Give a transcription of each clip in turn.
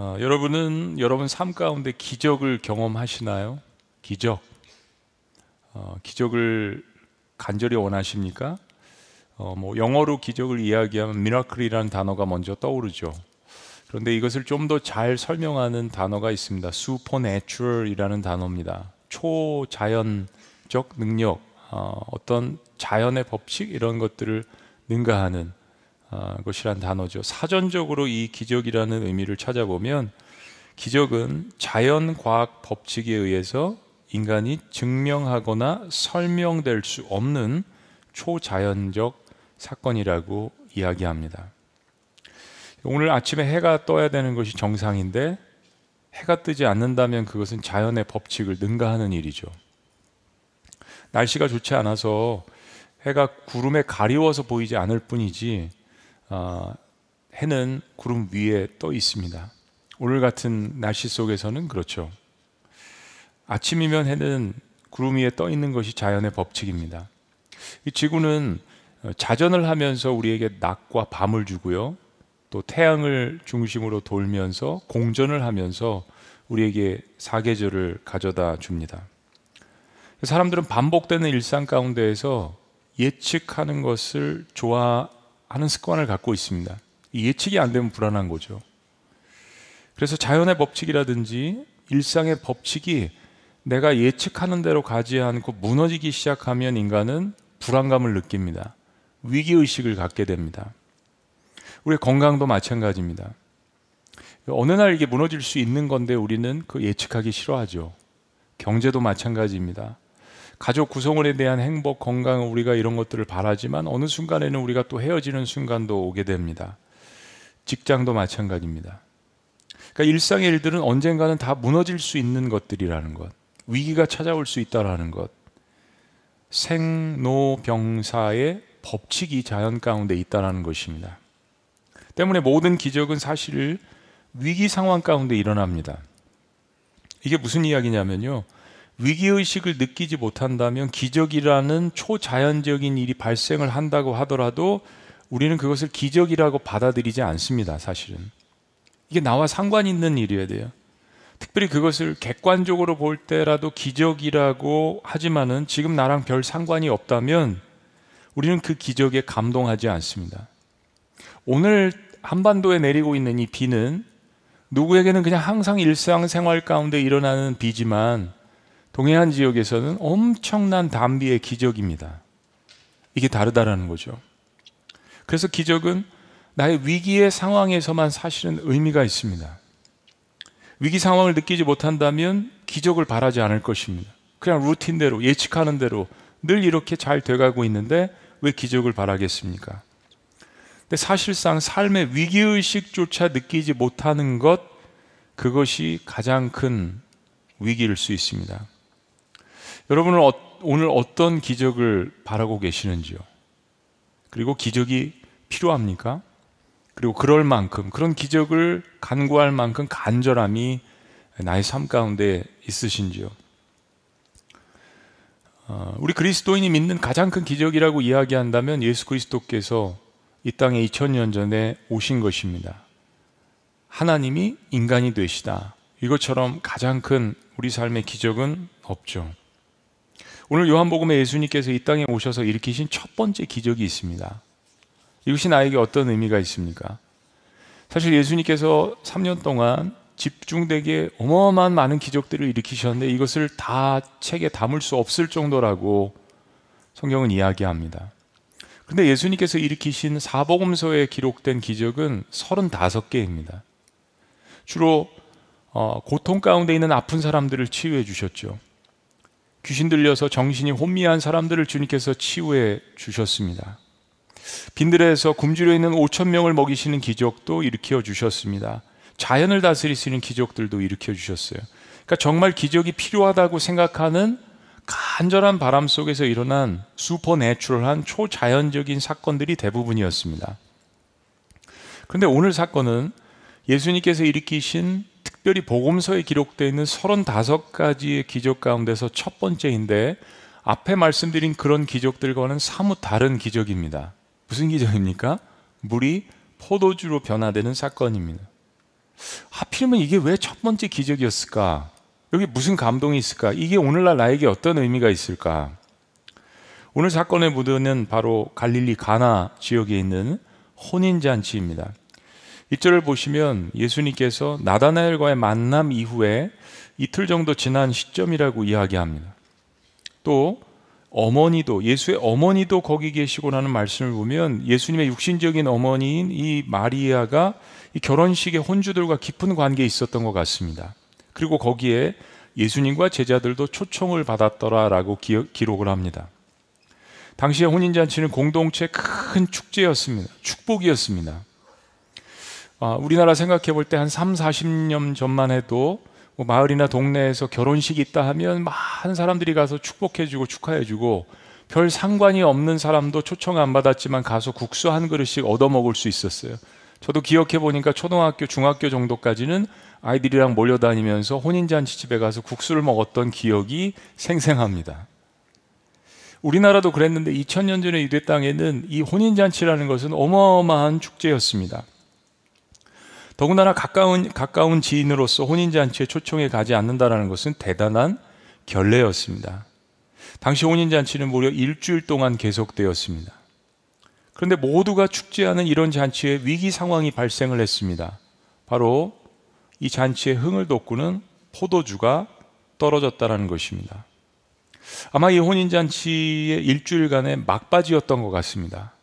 어, 여러분은 여러분 삶 가운데 기적을 경험하시나요? 기적. 어, 기적을 간절히 원하십니까? 어, 뭐 영어로 기적을 이야기하면 미라클이라는 단어가 먼저 떠오르죠. 그런데 이것을 좀 더 잘 설명하는 단어가 있습니다. supernatural이라는 단어입니다. 초자연적 능력, 어, 어떤 자연의 법칙 이런 것들을 능가하는 어, 것이란 단어죠. 사전적으로 이 기적이라는 의미를 찾아보면 기적은 자연 과학 법칙에 의해서 인간이 증명하거나 설명될 수 없는 초자연적 사건이라고 이야기합니다. 오늘 아침에 해가 떠야 되는 것이 정상인데 해가 뜨지 않는다면 그것은 자연의 법칙을 능가하는 일이죠. 날씨가 좋지 않아서 해가 구름에 가리워서 보이지 않을 뿐이지 어, 해는 구름 위에 떠 있습니다. 오늘 같은 날씨 속에서는 그렇죠. 아침이면 해는 구름 위에 떠 있는 것이 자연의 법칙입니다. 이 지구는 자전을 하면서 우리에게 낮과 밤을 주고요. 또 태양을 중심으로 돌면서 공전을 하면서 우리에게 사계절을 가져다 줍니다. 사람들은 반복되는 일상 가운데에서 예측하는 것을 좋아 하는 습관을 갖고 있습니다. 예측이 안 되면 불안한 거죠. 그래서 자연의 법칙이라든지 일상의 법칙이 내가 예측하는 대로 가지 않고 무너지기 시작하면 인간은 불안감을 느낍니다. 위기의식을 갖게 됩니다. 우리의 건강도 마찬가지입니다. 어느 날 이게 무너질 수 있는 건데 우리는 그 예측하기 싫어하죠. 경제도 마찬가지입니다. 가족 구성원에 대한 행복, 건강, 우리가 이런 것들을 바라지만 어느 순간에는 우리가 또 헤어지는 순간도 오게 됩니다. 직장도 마찬가지입니다. 그러니까 일상의 일들은 언젠가는 다 무너질 수 있는 것들이라는 것, 위기가 찾아올 수 있다라는 것, 생로병사의 법칙이 자연 가운데 있다라는 것입니다. 때문에 모든 기적은 사실 위기 상황 가운데 일어납니다. 이게 무슨 이야기냐면요. 위기의식을 느끼지 못한다면 기적이라는 초자연적인 일이 발생을 한다고 하더라도 우리는 그것을 기적이라고 받아들이지 않습니다, 사실은. 이게 나와 상관 있는 일이어야 돼요. 특별히 그것을 객관적으로 볼 때라도 기적이라고 하지만은 지금 나랑 별 상관이 없다면 우리는 그 기적에 감동하지 않습니다. 오늘 한반도에 내리고 있는 이 비는 누구에게는 그냥 항상 일상생활 가운데 일어나는 비지만 동해안 지역에서는 엄청난 담비의 기적입니다. 이게 다르다라는 거죠. 그래서 기적은 나의 위기의 상황에서만 사실은 의미가 있습니다. 위기 상황을 느끼지 못한다면 기적을 바라지 않을 것입니다. 그냥 루틴대로 예측하는 대로 늘 이렇게 잘 돼가고 있는데 왜 기적을 바라겠습니까? 근데 사실상 삶의 위기 의식조차 느끼지 못하는 것, 그것이 가장 큰 위기일 수 있습니다. 여러분은 어, 오늘 어떤 기적을 바라고 계시는지요? 그리고 기적이 필요합니까? 그리고 그럴 만큼 그런 기적을 간구할 만큼 간절함이 나의 삶 가운데 있으신지요? 어, 우리 그리스도인이 믿는 가장 큰 기적이라고 이야기한다면 예수 그리스도께서 이 땅에 2000년 전에 오신 것입니다. 하나님이 인간이 되시다. 이것처럼 가장 큰 우리 삶의 기적은 없죠. 오늘 요한복음에 예수님께서 이 땅에 오셔서 일으키신 첫 번째 기적이 있습니다. 이것이 나에게 어떤 의미가 있습니까? 사실 예수님께서 3년 동안 집중되게 어마어마한 많은 기적들을 일으키셨는데 이것을 다 책에 담을 수 없을 정도라고 성경은 이야기합니다. 근데 예수님께서 일으키신 사복음서에 기록된 기적은 35개입니다. 주로 어, 고통 가운데 있는 아픈 사람들을 치유해 주셨죠. 귀신 들려서 정신이 혼미한 사람들을 주님께서 치유해 주셨습니다. 빈들에서 굶주려 있는 5천 명을 먹이시는 기적도 일으켜 주셨습니다. 자연을 있는 기적들도 일으켜 주셨어요. 그러니까 정말 기적이 필요하다고 생각하는 간절한 바람 속에서 일어난 슈퍼내추럴한 초자연적인 사건들이 대부분이었습니다. 그런데 오늘 사건은 예수님께서 일으키신 특별히 복음서에 기록되어 있는 35가지의 기적 가운데서 첫 번째인데 앞에 말씀드린 그런 기적들과는 사뭇 다른 기적입니다. 무슨 기적입니까? 물이 포도주로 변화되는 사건입니다. 하필이면 이게 왜 첫 번째 기적이었을까? 여기 무슨 감동이 있을까? 이게 오늘날 나에게 어떤 의미가 있을까? 오늘 사건의 무드는 바로 갈릴리 가나 지역에 있는 혼인잔치입니다. 이절을 보시면 예수님께서 나다나엘과의 만남 이후에 이틀 정도 지난 시점이라고 이야기합니다. 또 어머니도 예수의 어머니도 거기 계시고 라는 말씀을 보면 예수님의 육신적인 어머니인 이 마리아가 이 결혼식의 혼주들과 깊은 관계에 있었던 것 같습니다. 그리고 거기에 예수님과 제자들도 초청을 받았더라라고 기록을 합니다. 당시의 혼인잔치는 공동체 큰 축제였습니다. 축복이었습니다. 아, 우리나라 생각해 볼 때 한 3, 40년 전만 해도 뭐 마을이나 동네에서 결혼식이 있다 하면 많은 사람들이 가서 축복해주고 축하해주고 별 상관이 없는 사람도 초청 안 받았지만 가서 국수 한 그릇씩 얻어먹을 수 있었어요. 저도 기억해 보니까 초등학교, 중학교 정도까지는 아이들이랑 몰려다니면서 혼인잔치 집에 가서 국수를 먹었던 기억이 생생합니다. 우리나라도 그랬는데 2000년 전에 유대 땅에는 이 혼인잔치라는 것은 어마어마한 축제였습니다. 더군다나 가까운 가까운 지인으로서 혼인 잔치에 초청해 가지 않는다라는 것은 대단한 결례였습니다. 당시 혼인 잔치는 무려 일주일 동안 계속되었습니다. 그런데 모두가 축제하는 이런 잔치에 위기 상황이 발생을 했습니다. 바로 이 잔치의 흥을 돋구는 포도주가 떨어졌다는 것입니다. 아마 이 혼인잔치의 일주일간의 막바지였던 것 같습니다.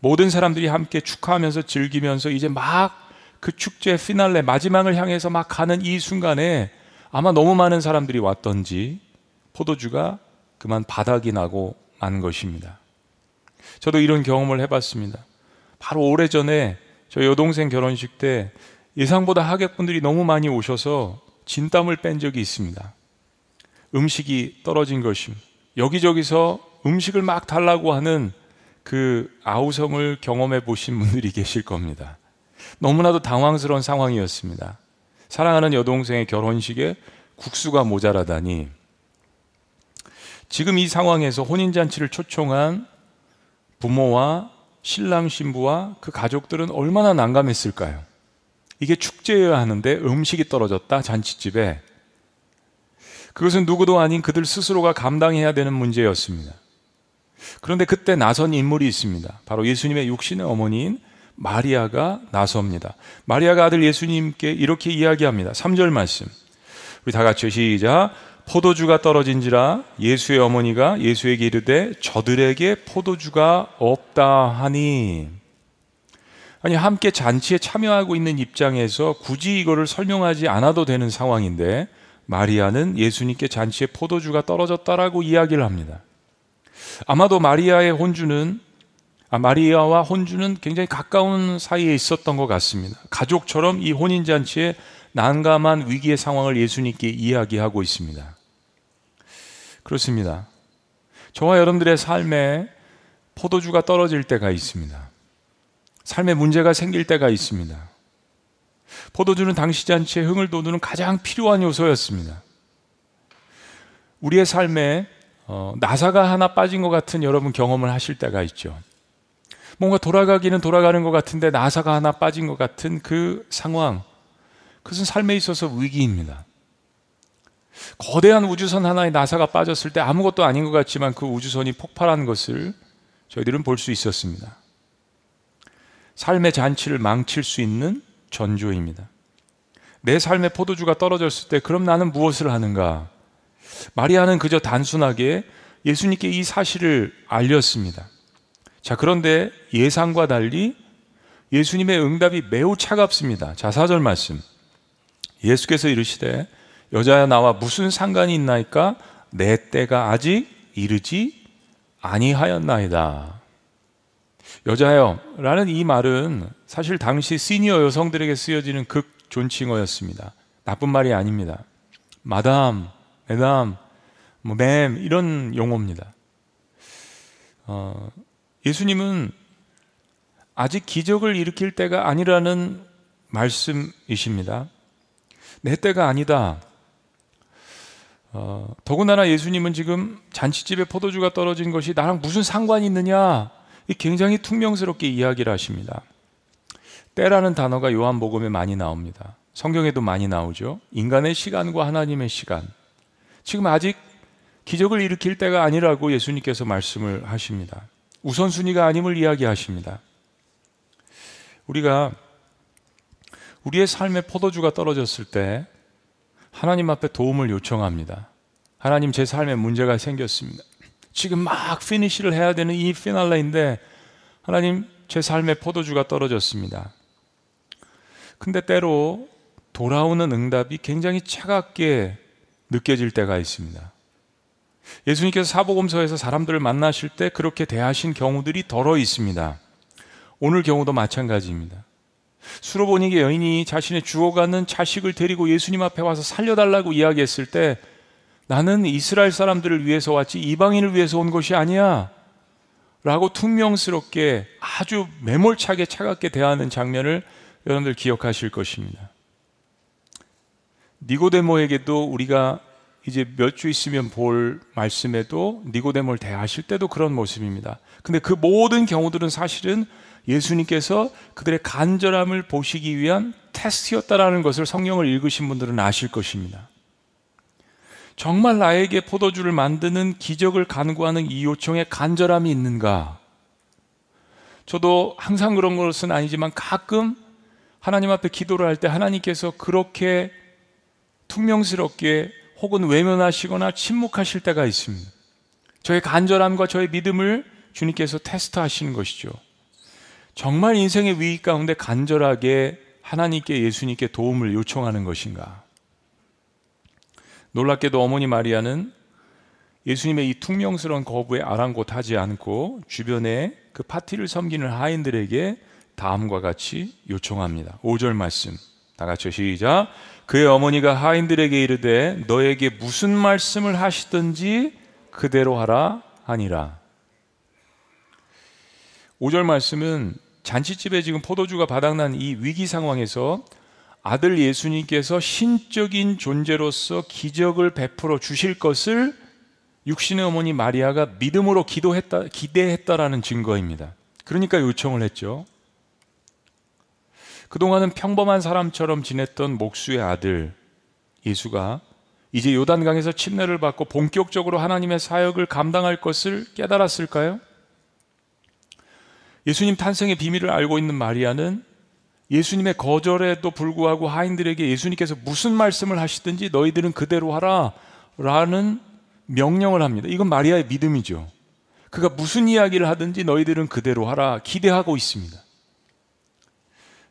모든 사람들이 함께 축하하면서 즐기면서 이제 막 그 축제 피날레 마지막을 향해서 막 가는 이 순간에 아마 너무 많은 사람들이 왔던지 포도주가 그만 바닥이 나고 만 것입니다. 저도 이런 경험을 해봤습니다. 바로 오래전에 저 여동생 결혼식 때 예상보다 하객분들이 너무 많이 오셔서 진땀을 뺀 적이 있습니다. 음식이 떨어진 것임. 여기저기서 음식을 막 달라고 하는 그 아우성을 경험해 보신 분들이 계실 겁니다. 너무나도 당황스러운 상황이었습니다. 사랑하는 여동생의 결혼식에 국수가 모자라다니 지금 이 상황에서 혼인잔치를 초청한 부모와 신랑 신부와 그 가족들은 얼마나 난감했을까요? 이게 축제여야 하는데 음식이 떨어졌다, 잔치집에. 그것은 누구도 아닌 그들 스스로가 감당해야 되는 문제였습니다. 그런데 그때 나선 인물이 있습니다. 바로 예수님의 육신의 어머니인 마리아가 나섭니다. 마리아가 아들 예수님께 이렇게 이야기합니다. 3절 말씀. 우리 다 같이 시작. 포도주가 떨어진지라 예수의 어머니가 예수에게 이르되 저들에게 포도주가 없다 하니 아니 함께 잔치에 참여하고 있는 입장에서 굳이 이거를 설명하지 않아도 되는 상황인데 마리아는 예수님께 잔치에 포도주가 떨어졌다라고 이야기를 합니다. 아마도 마리아의 혼주는 아, 마리아와 혼주는 굉장히 가까운 사이에 있었던 것 같습니다. 가족처럼 이 혼인잔치에 난감한 위기의 상황을 예수님께 이야기하고 있습니다. 그렇습니다. 저와 여러분들의 삶에 포도주가 떨어질 때가 있습니다. 삶에 문제가 생길 때가 있습니다. 포도주는 당시 잔치에 흥을 돋우는 가장 필요한 요소였습니다. 우리의 삶에 어, 나사가 하나 빠진 것 같은 여러분 경험을 하실 때가 있죠. 뭔가 돌아가기는 돌아가는 것 같은데 나사가 하나 빠진 것 같은 그 상황. 그것은 삶에 있어서 위기입니다. 거대한 우주선 하나에 나사가 빠졌을 때 아무것도 아닌 것 같지만 그 우주선이 폭발한 것을 저희들은 볼 수 있었습니다. 삶의 잔치를 망칠 수 있는 전조입니다. 내 삶의 포도주가 떨어졌을 때 그럼 나는 무엇을 하는가? 마리아는 그저 단순하게 예수님께 이 사실을 알렸습니다. 자, 그런데 예상과 달리 예수님의 응답이 매우 차갑습니다. 자, 사절 말씀. 예수께서 이르시되 여자야 나와 무슨 상관이 있나이까 내 때가 아직 이르지 아니하였나이다. 여자여 라는 이 말은 사실 당시 시니어 여성들에게 쓰여지는 극 존칭어였습니다. 나쁜 말이 아닙니다. 마담, 메담, 뭐 맴 이런 용어입니다. 어, 예수님은 아직 기적을 일으킬 때가 아니라는 말씀이십니다. 내 때가 아니다. 어, 더군다나 예수님은 지금 잔치집에 포도주가 떨어진 것이 나랑 무슨 상관이 있느냐? 굉장히 퉁명스럽게 이야기를 하십니다. 때라는 단어가 요한복음에 많이 나옵니다. 성경에도 많이 나오죠. 인간의 시간과 하나님의 시간. 지금 아직 기적을 일으킬 때가 아니라고 예수님께서 말씀을 하십니다. 우선순위가 아님을 이야기하십니다. 우리가 우리의 삶의 포도주가 떨어졌을 때 하나님 앞에 도움을 요청합니다. 하나님 제 삶에 문제가 생겼습니다. 지금 막 피니시를 해야 되는 이 피날레인데 하나님 제 삶의 포도주가 떨어졌습니다. 근데 때로 돌아오는 응답이 굉장히 차갑게 느껴질 때가 있습니다. 예수님께서 사복음서에서 사람들을 만나실 때 그렇게 대하신 경우들이 덜어 있습니다. 오늘 경우도 마찬가지입니다. 수로보니게 여인이 자신의 죽어가는 자식을 데리고 예수님 앞에 와서 살려달라고 이야기했을 때 나는 이스라엘 사람들을 위해서 왔지 이방인을 위해서 온 것이 아니야. 라고 퉁명스럽게 아주 매몰차게 차갑게 대하는 장면을 여러분들 기억하실 것입니다. 니고데모에게도 우리가 이제 몇 주 있으면 볼 말씀에도 니고데모를 대하실 때도 그런 모습입니다. 근데 그 모든 경우들은 사실은 예수님께서 그들의 간절함을 보시기 위한 테스트였다라는 것을 성경을 읽으신 분들은 아실 것입니다. 정말 나에게 포도주를 만드는 기적을 간구하는 이 요청에 간절함이 있는가? 저도 항상 그런 것은 아니지만 가끔 하나님 앞에 기도를 할 때 하나님께서 그렇게 퉁명스럽게 혹은 외면하시거나 침묵하실 때가 있습니다. 저의 간절함과 저의 믿음을 주님께서 테스트하시는 것이죠. 정말 인생의 위기 가운데 간절하게 하나님께 예수님께 도움을 요청하는 것인가? 놀랍게도 어머니 마리아는 예수님의 이 퉁명스러운 거부에 아랑곳하지 않고 주변에 그 파티를 섬기는 하인들에게 다음과 같이 요청합니다. 5절 말씀. 다 같이 시작. 그의 어머니가 하인들에게 이르되 너에게 무슨 말씀을 하시든지 그대로 하라 하니라. 5절 말씀은 잔치집에 지금 포도주가 바닥난 이 위기 상황에서 아들 예수님께서 신적인 존재로서 기적을 베풀어 주실 것을 육신의 어머니 마리아가 믿음으로 기도했다, 기대했다라는 증거입니다. 그러니까 요청을 했죠. 그동안은 평범한 사람처럼 지냈던 목수의 아들 예수가 이제 요단강에서 침례를 받고 본격적으로 하나님의 사역을 감당할 것을 깨달았을까요? 예수님 탄생의 비밀을 알고 있는 마리아는 예수님의 거절에도 불구하고 하인들에게 예수님께서 무슨 말씀을 하시든지 너희들은 그대로 하라 라는 명령을 합니다. 이건 마리아의 믿음이죠. 그가 무슨 이야기를 하든지 너희들은 그대로 하라 기대하고 있습니다.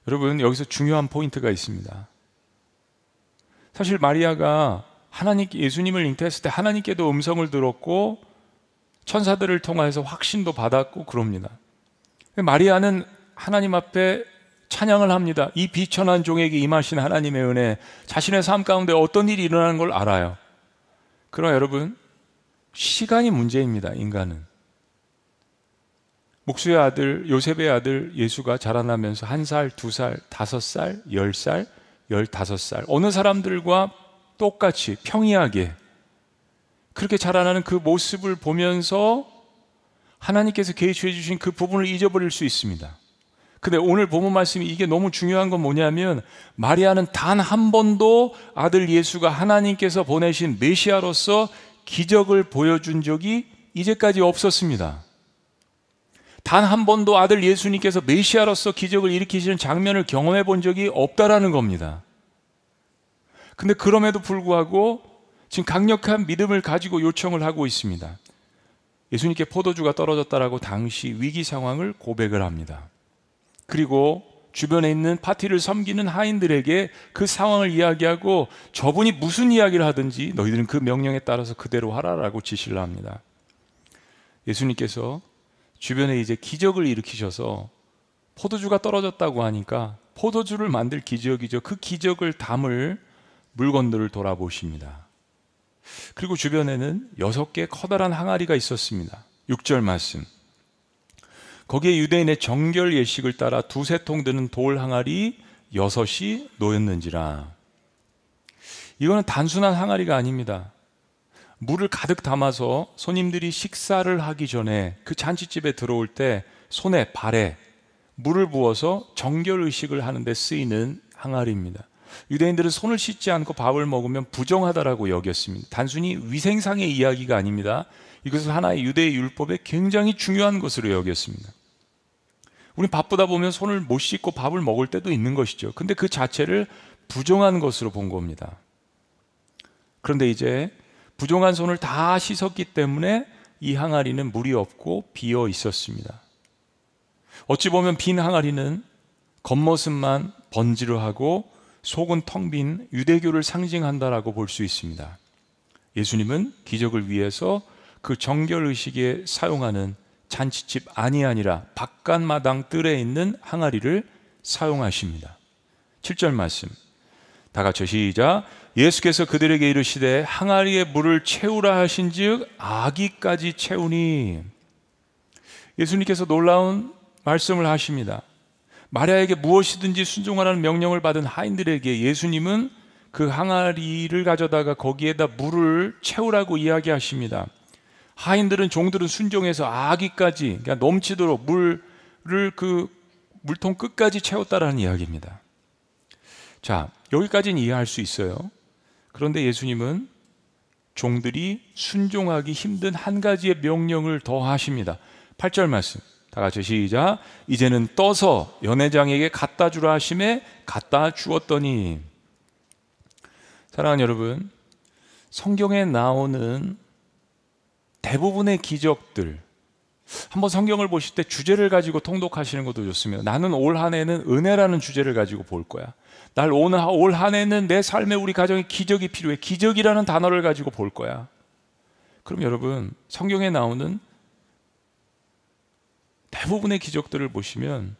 여러분, 여기서 중요한 포인트가 있습니다. 사실 마리아가 하나님 예수님을 잉태했을 때 하나님께도 음성을 들었고 천사들을 통해서 확신도 받았고 그럽니다. 마리아는 하나님 앞에 찬양을 합니다. 이 비천한 종에게 임하신 하나님의 은혜, 자신의 삶 가운데 어떤 일이 일어나는 걸 알아요. 그러나 여러분, 시간이 문제입니다, 인간은. 목수의 아들, 요셉의 아들 예수가 자라나면서 한 살, 두 살, 다섯 살, 열 살, 열다섯 살. 어느 사람들과 똑같이 평이하게 그렇게 자라나는 그 모습을 보면서 하나님께서 계시해 주신 그 부분을 잊어버릴 수 있습니다. 근데 오늘 본문 말씀이 이게 너무 중요한 건 뭐냐면 마리아는 단 한 번도 아들 예수가 하나님께서 보내신 메시아로서 기적을 보여준 적이 이제까지 없었습니다. 단 한 번도 아들 예수님께서 메시아로서 기적을 일으키시는 장면을 경험해 본 적이 없다라는 겁니다. 근데 그럼에도 불구하고 지금 강력한 믿음을 가지고 요청을 하고 있습니다. 예수님께 포도주가 떨어졌다라고 당시 위기 상황을 고백을 합니다. 그리고 주변에 있는 파티를 섬기는 하인들에게 그 상황을 이야기하고 저분이 무슨 이야기를 하든지 너희들은 그 명령에 따라서 그대로 하라라고 지시를 합니다. 예수님께서 주변에 이제 기적을 일으키셔서 포도주가 떨어졌다고 하니까 포도주를 만들 기적이죠. 그 기적을 담을 물건들을 돌아보십니다. 그리고 주변에는 여섯 개 커다란 항아리가 있었습니다. 6절 말씀. 거기에 유대인의 정결 예식을 따라 두세 통 드는 돌 항아리 여섯이 놓였는지라. 이거는 단순한 항아리가 아닙니다. 물을 가득 담아서 손님들이 식사를 하기 전에 그 잔치집에 들어올 때 손에 발에 물을 부어서 정결 의식을 하는데 쓰이는 항아리입니다. 유대인들은 손을 씻지 않고 밥을 먹으면 부정하다라고 여겼습니다. 단순히 위생상의 이야기가 아닙니다. 이것을 하나의 유대의 율법에 굉장히 중요한 것으로 여겼습니다. 우리 바쁘다 보면 손을 못 씻고 밥을 먹을 때도 있는 것이죠. 근데 그 자체를 부정한 것으로 본 겁니다. 그런데 이제 부정한 손을 다 씻었기 때문에 이 항아리는 물이 없고 비어 있었습니다. 어찌 보면 빈 항아리는 겉모습만 번지르하고 속은 텅 빈 유대교를 상징한다라고 볼 수 있습니다. 예수님은 기적을 위해서 그 정결 의식에 사용하는 잔치집 안이 아니라 바깥 마당 뜰에 있는 항아리를 사용하십니다. 7절 말씀. 다 같이 시작. 예수께서 그들에게 이르시되 항아리에 물을 채우라 하신즉 아기까지 채우니 예수님께서 놀라운 말씀을 하십니다. 마리아에게 무엇이든지 순종하라는 명령을 받은 하인들에게 예수님은 그 항아리를 가져다가 거기에다 물을 채우라고 이야기하십니다. 하인들은 종들은 순종해서 아기까지 그러니까 넘치도록 물을 그 물통 끝까지 채웠다라는 이야기입니다. 자, 여기까지는 이해할 수 있어요. 그런데 예수님은 종들이 순종하기 힘든 한 가지의 명령을 더 하십니다. 8절 말씀. 다 같이 시작. 이제는 떠서 연회장에게 갖다 주라 하심에 갖다 주었더니 사랑하는 여러분, 성경에 나오는 대부분의 기적들 한번 성경을 보실 때 주제를 가지고 통독하시는 것도 좋습니다. 나는 올 한 해는 은혜라는 주제를 가지고 볼 거야. 날 오늘 올 한 해는 내 삶에 우리 가정에 기적이 필요해. 기적이라는 단어를 가지고 볼 거야. 그럼 여러분 성경에 나오는 대부분의 기적들을 보시면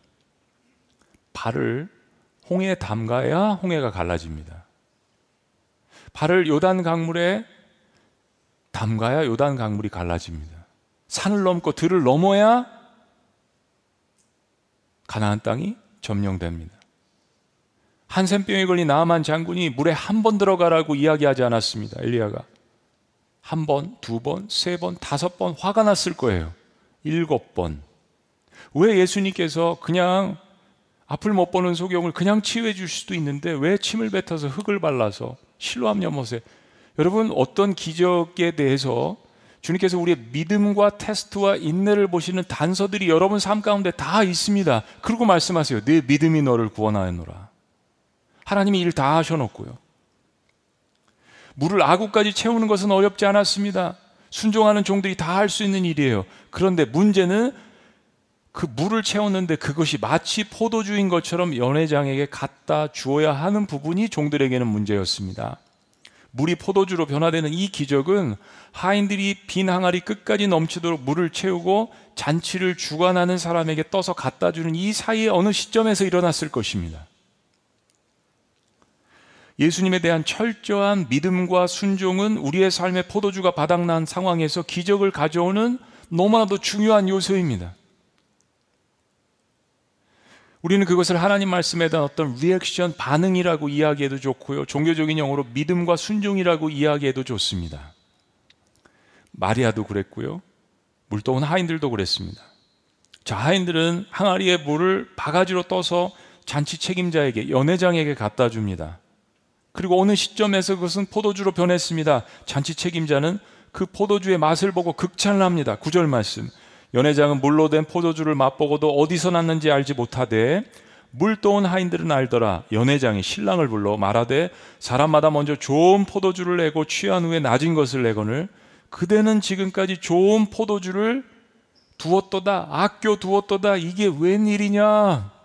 발을 홍해에 담가야 홍해가 갈라집니다. 발을 요단 강물에 담가야 요단 강물이 갈라집니다. 산을 넘고 들을 넘어야 가나안 땅이 점령됩니다. 한센병에 걸린 나만 장군이 물에 한 번 들어가라고 이야기하지 않았습니다. 엘리야가 한 번, 두 번, 세 번, 다섯 번 화가 났을 거예요. 일곱 번. 왜 예수님께서 그냥 앞을 못 보는 소경을 그냥 치유해 줄 수도 있는데 왜 침을 뱉어서 흙을 발라서 실로암 연못에 여러분 어떤 기적에 대해서 주님께서 우리의 믿음과 테스트와 인내를 보시는 단서들이 여러분 삶 가운데 다 있습니다. 그리고 말씀하세요. 네 믿음이 너를 구원하였노라. 하나님이 일 다 하셔놓고요. 물을 아구까지 채우는 것은 어렵지 않았습니다. 순종하는 종들이 다 할 수 있는 일이에요. 그런데 문제는 그 물을 채웠는데 그것이 마치 포도주인 것처럼 연회장에게 갖다 주어야 하는 부분이 종들에게는 문제였습니다. 물이 포도주로 변화되는 이 기적은 하인들이 빈 항아리 끝까지 넘치도록 물을 채우고 잔치를 주관하는 사람에게 떠서 갖다 주는 이 사이의 어느 시점에서 일어났을 것입니다. 예수님에 대한 철저한 믿음과 순종은 우리의 삶의 포도주가 바닥난 상황에서 기적을 가져오는 너무나도 중요한 요소입니다. 우리는 그것을 하나님 말씀에 대한 어떤 리액션 반응이라고 이야기해도 좋고요. 종교적인 용어로 믿음과 순종이라고 이야기해도 좋습니다. 마리아도 그랬고요. 물도온 하인들도 그랬습니다. 자, 하인들은 항아리에 물을 바가지로 떠서 잔치 책임자에게 연회장에게 갖다 줍니다. 그리고 어느 시점에서 그것은 포도주로 변했습니다. 잔치 책임자는 그 포도주의 맛을 보고 극찬합니다. 구절 말씀. 연회장은 물로 된 포도주를 맛보고도 어디서 났는지 알지 못하되 물도온 하인들은 알더라. 연회장이 신랑을 불러 말하되 사람마다 먼저 좋은 포도주를 내고 취한 후에 낮은 것을 내거늘 그대는 지금까지 좋은 포도주를 두었도다. 아껴 두었도다. 이게 웬일이냐?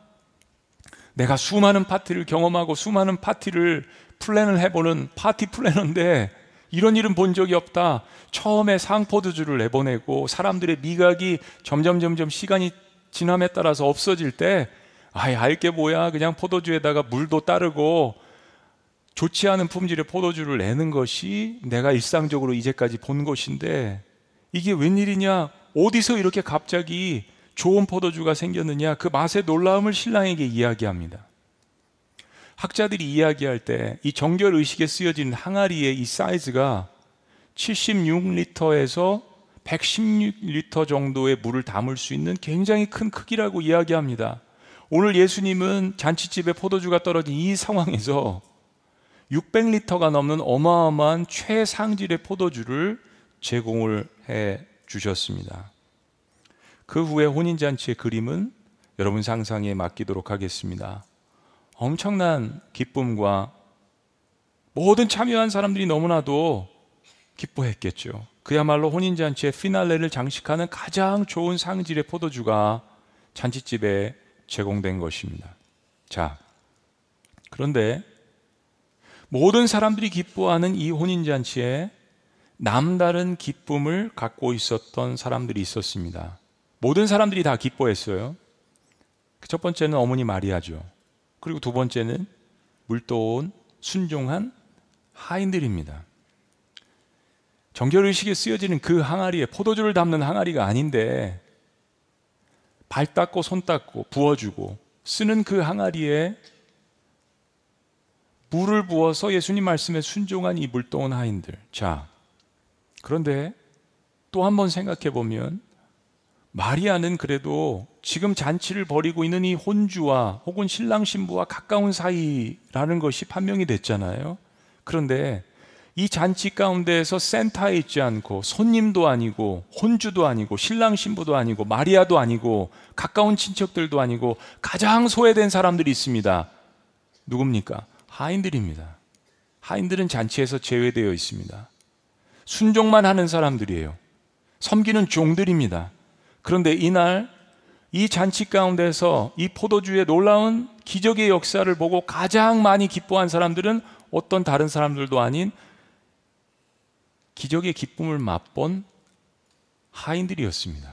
내가 수많은 파티를 경험하고 수많은 파티를 플랜을 해보는 파티 플래너인데 이런 일은 본 적이 없다. 처음에 상포도주를 내보내고 사람들의 미각이 점점 점점 시간이 지남에 따라서 없어질 때 아이 알게 뭐야 그냥 포도주에다가 물도 따르고 좋지 않은 품질의 포도주를 내는 것이 내가 일상적으로 이제까지 본 것인데 이게 웬일이냐 어디서 이렇게 갑자기 좋은 포도주가 생겼느냐 그 맛의 놀라움을 신랑에게 이야기합니다. 학자들이 이야기할 때 이 정결 의식에 쓰여진 항아리의 이 사이즈가 76리터에서 116리터 정도의 물을 담을 수 있는 굉장히 큰 크기라고 이야기합니다. 오늘 예수님은 잔치집에 포도주가 떨어진 이 상황에서 600리터가 넘는 어마어마한 최상질의 포도주를 제공을 해 주셨습니다. 그 후에 혼인잔치의 그림은 여러분 상상에 맡기도록 하겠습니다. 엄청난 기쁨과 모든 참여한 사람들이 너무나도 기뻐했겠죠. 그야말로 혼인잔치의 피날레를 장식하는 가장 좋은 상질의 포도주가 잔치집에 제공된 것입니다. 자, 그런데 모든 사람들이 기뻐하는 이 혼인잔치에 남다른 기쁨을 갖고 있었던 사람들이 있었습니다. 모든 사람들이 다 기뻐했어요. 첫 번째는 어머니 마리아죠. 그리고 두 번째는 물도온 순종한 하인들입니다. 정결의식에 쓰여지는 그 항아리에 포도주를 담는 항아리가 아닌데 발 닦고 손 닦고 부어주고 쓰는 그 항아리에 물을 부어서 예수님 말씀에 순종한 이 물동원 하인들. 자, 그런데 또 한 번 생각해 보면 마리아는 그래도 지금 잔치를 벌이고 있는 이 혼주와 혹은 신랑 신부와 가까운 사이라는 것이 판명이 됐잖아요. 그런데 이 잔치 가운데에서 센터에 있지 않고 손님도 아니고 혼주도 아니고 신랑 신부도 아니고 마리아도 아니고 가까운 친척들도 아니고 가장 소외된 사람들이 있습니다. 누굽니까? 하인들입니다. 하인들은 잔치에서 제외되어 있습니다. 순종만 하는 사람들이에요. 섬기는 종들입니다. 그런데 이날 이 잔치 가운데서 이 포도주의 놀라운 기적의 역사를 보고 가장 많이 기뻐한 사람들은 어떤 다른 사람들도 아닌 기적의 기쁨을 맛본 하인들이었습니다.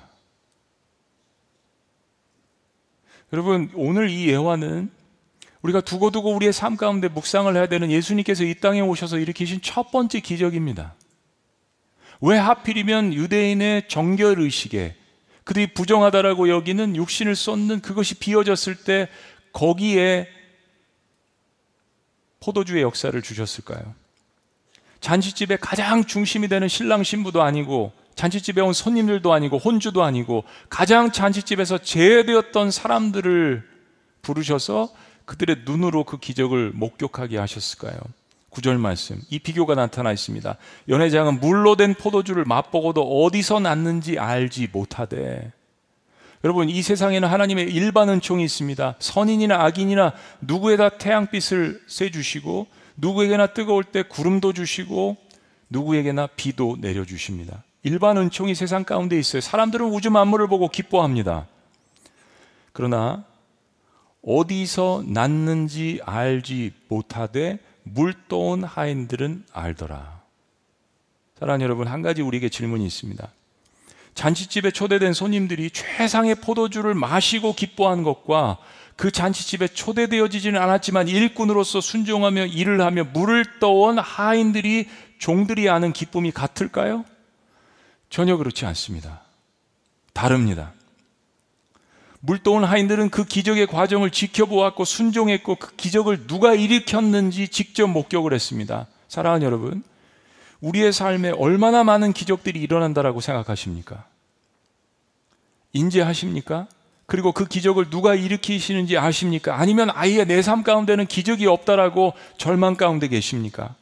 여러분, 오늘 이 예화는 우리가 두고두고 우리의 삶 가운데 묵상을 해야 되는 예수님께서 이 땅에 오셔서 일으키신 첫 번째 기적입니다. 왜 하필이면 유대인의 정결 의식에 그들이 부정하다라고 여기는 육신을 쏟는 그것이 비어졌을 때 거기에 포도주의 역사를 주셨을까요? 잔치집의 가장 중심이 되는 신랑 신부도 아니고 잔치집에 온 손님들도 아니고 혼주도 아니고 가장 잔치집에서 제외되었던 사람들을 부르셔서 그들의 눈으로 그 기적을 목격하게 하셨을까요? 구절 말씀. 이 비교가 나타나 있습니다. 연회장은 물로 된 포도주를 맛보고도 어디서 났는지 알지 못하되. 여러분, 이 세상에는 하나님의 일반 은총이 있습니다. 선인이나 악인이나 누구에다 태양빛을 쐬주시고 누구에게나 뜨거울 때 구름도 주시고 누구에게나 비도 내려주십니다. 일반 은총이 세상 가운데 있어요. 사람들은 우주 만물을 보고 기뻐합니다. 그러나 어디서 났는지 알지 못하되 물떠온 하인들은 알더라. 사랑하는 여러분, 한 가지 우리에게 질문이 있습니다. 잔치집에 초대된 손님들이 최상의 포도주를 마시고 기뻐한 것과 그 잔치집에 초대되어지지는 않았지만 일꾼으로서 순종하며 일을 하며 물을 떠온 하인들이 종들이 아는 기쁨이 같을까요? 전혀 그렇지 않습니다. 다릅니다. 물 떠온 하인들은 그 기적의 과정을 지켜보았고 순종했고 그 기적을 누가 일으켰는지 직접 목격을 했습니다. 사랑하는 여러분, 우리의 삶에 얼마나 많은 기적들이 일어난다라고 생각하십니까? 인지하십니까? 그리고 그 기적을 누가 일으키시는지 아십니까? 아니면 아예 내 삶 가운데는 기적이 없다라고 절망 가운데 계십니까?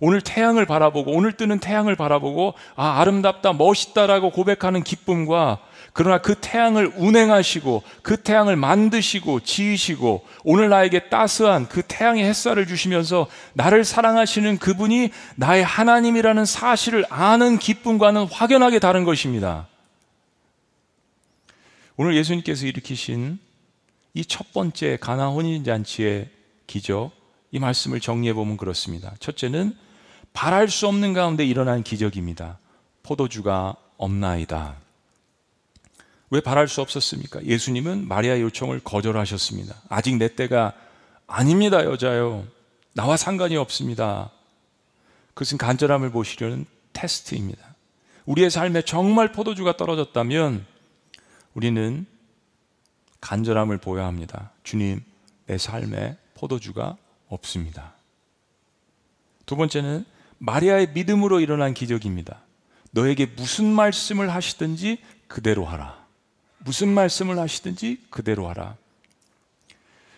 오늘 태양을 바라보고 오늘 뜨는 태양을 바라보고 아 아름답다 멋있다라고 고백하는 기쁨과 그러나 그 태양을 운행하시고 그 태양을 만드시고 지으시고 오늘 나에게 따스한 그 태양의 햇살을 주시면서 나를 사랑하시는 그분이 나의 하나님이라는 사실을 아는 기쁨과는 확연하게 다른 것입니다. 오늘 예수님께서 일으키신 이 첫 번째 가나 혼인 잔치의 기적 이 말씀을 정리해 보면 그렇습니다. 첫째는 바랄 수 없는 가운데 일어난 기적입니다. 포도주가 없나이다. 왜 바랄 수 없었습니까? 예수님은 마리아 요청을 거절하셨습니다. 아직 내 때가 아닙니다, 여자요. 나와 상관이 없습니다. 그것은 간절함을 보시려는 테스트입니다. 우리의 삶에 정말 포도주가 떨어졌다면 우리는 간절함을 보여야 합니다. 주님, 내 삶에 포도주가 없습니다. 두 번째는 마리아의 믿음으로 일어난 기적입니다. 너에게 무슨 말씀을 하시든지 그대로 하라. 무슨 말씀을 하시든지 그대로 하라.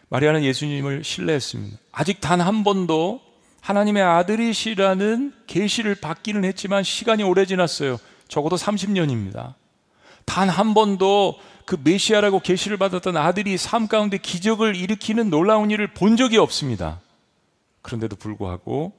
마리아는 예수님을 신뢰했습니다. 아직 단 한 번도 하나님의 아들이시라는 계시를 받기는 했지만 시간이 오래 지났어요. 적어도 30년입니다. 단 한 번도 그 메시아라고 계시를 받았던 아들이 삶 가운데 기적을 일으키는 놀라운 일을 본 적이 없습니다. 그런데도 불구하고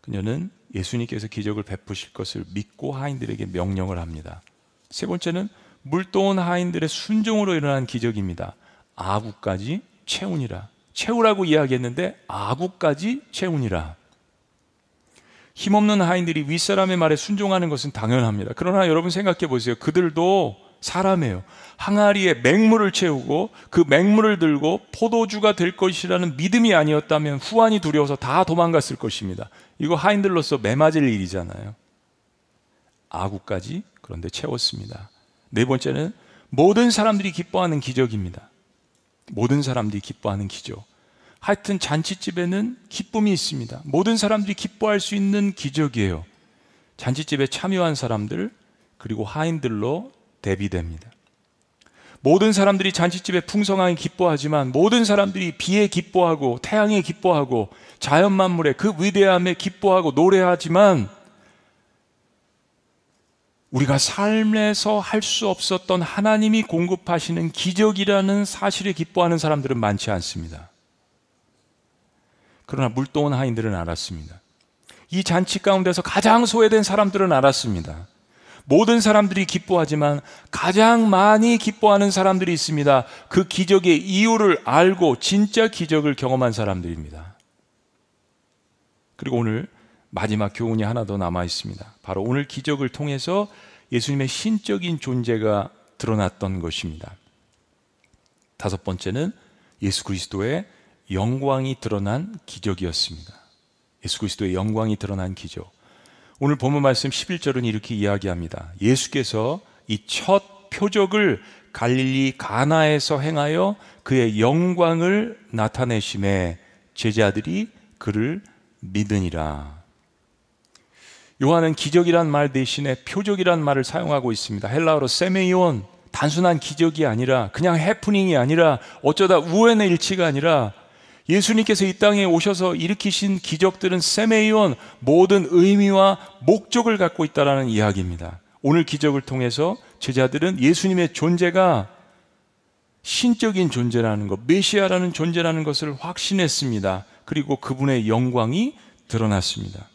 그녀는 예수님께서 기적을 베푸실 것을 믿고 하인들에게 명령을 합니다. 세 번째는 물도온 하인들의 순종으로 일어난 기적입니다. 아구까지 채우니라. 채우라고 이야기했는데 아구까지 채우니라. 힘없는 하인들이 윗사람의 말에 순종하는 것은 당연합니다. 그러나 여러분 생각해 보세요. 그들도 사람이에요. 항아리에 맹물을 채우고 그 맹물을 들고 포도주가 될 것이라는 믿음이 아니었다면 후환이 두려워서 다 도망갔을 것입니다. 이거 하인들로서 매맞을 일이잖아요. 아구까지 그런데 채웠습니다. 네 번째는 모든 사람들이 기뻐하는 기적입니다. 모든 사람들이 기뻐하는 기적. 하여튼 잔치집에는 기쁨이 있습니다. 모든 사람들이 기뻐할 수 있는 기적이에요. 잔치집에 참여한 사람들 그리고 하인들로 대비됩니다. 모든 사람들이 잔치집에 풍성하게 기뻐하지만 모든 사람들이 비에 기뻐하고 태양에 기뻐하고 자연 만물의 그 위대함에 기뻐하고 노래하지만 우리가 삶에서 할 수 없었던 하나님이 공급하시는 기적이라는 사실에 기뻐하는 사람들은 많지 않습니다. 그러나 물동원 하인들은 알았습니다. 이 잔치 가운데서 가장 소외된 사람들은 알았습니다. 모든 사람들이 기뻐하지만 가장 많이 기뻐하는 사람들이 있습니다. 그 기적의 이유를 알고 진짜 기적을 경험한 사람들입니다. 그리고 오늘 마지막 교훈이 하나 더 남아 있습니다. 바로 오늘 기적을 통해서 예수님의 신적인 존재가 드러났던 것입니다. 다섯 번째는 예수 그리스도의 영광이 드러난 기적이었습니다. 예수 그리스도의 영광이 드러난 기적. 오늘 본문 말씀 11절은 이렇게 이야기합니다. 예수께서 이 첫 표적을 갈릴리 가나에서 행하여 그의 영광을 나타내심에 제자들이 그를 믿으니라. 요한은 기적이란 말 대신에 표적이란 말을 사용하고 있습니다. 헬라어로 세메이온 단순한 기적이 아니라 그냥 해프닝이 아니라 어쩌다 우연의 일치가 아니라 예수님께서 이 땅에 오셔서 일으키신 기적들은 세메이온 모든 의미와 목적을 갖고 있다라는 이야기입니다. 오늘 기적을 통해서 제자들은 예수님의 존재가 신적인 존재라는 것, 메시아라는 존재라는 것을 확신했습니다. 그리고 그분의 영광이 드러났습니다.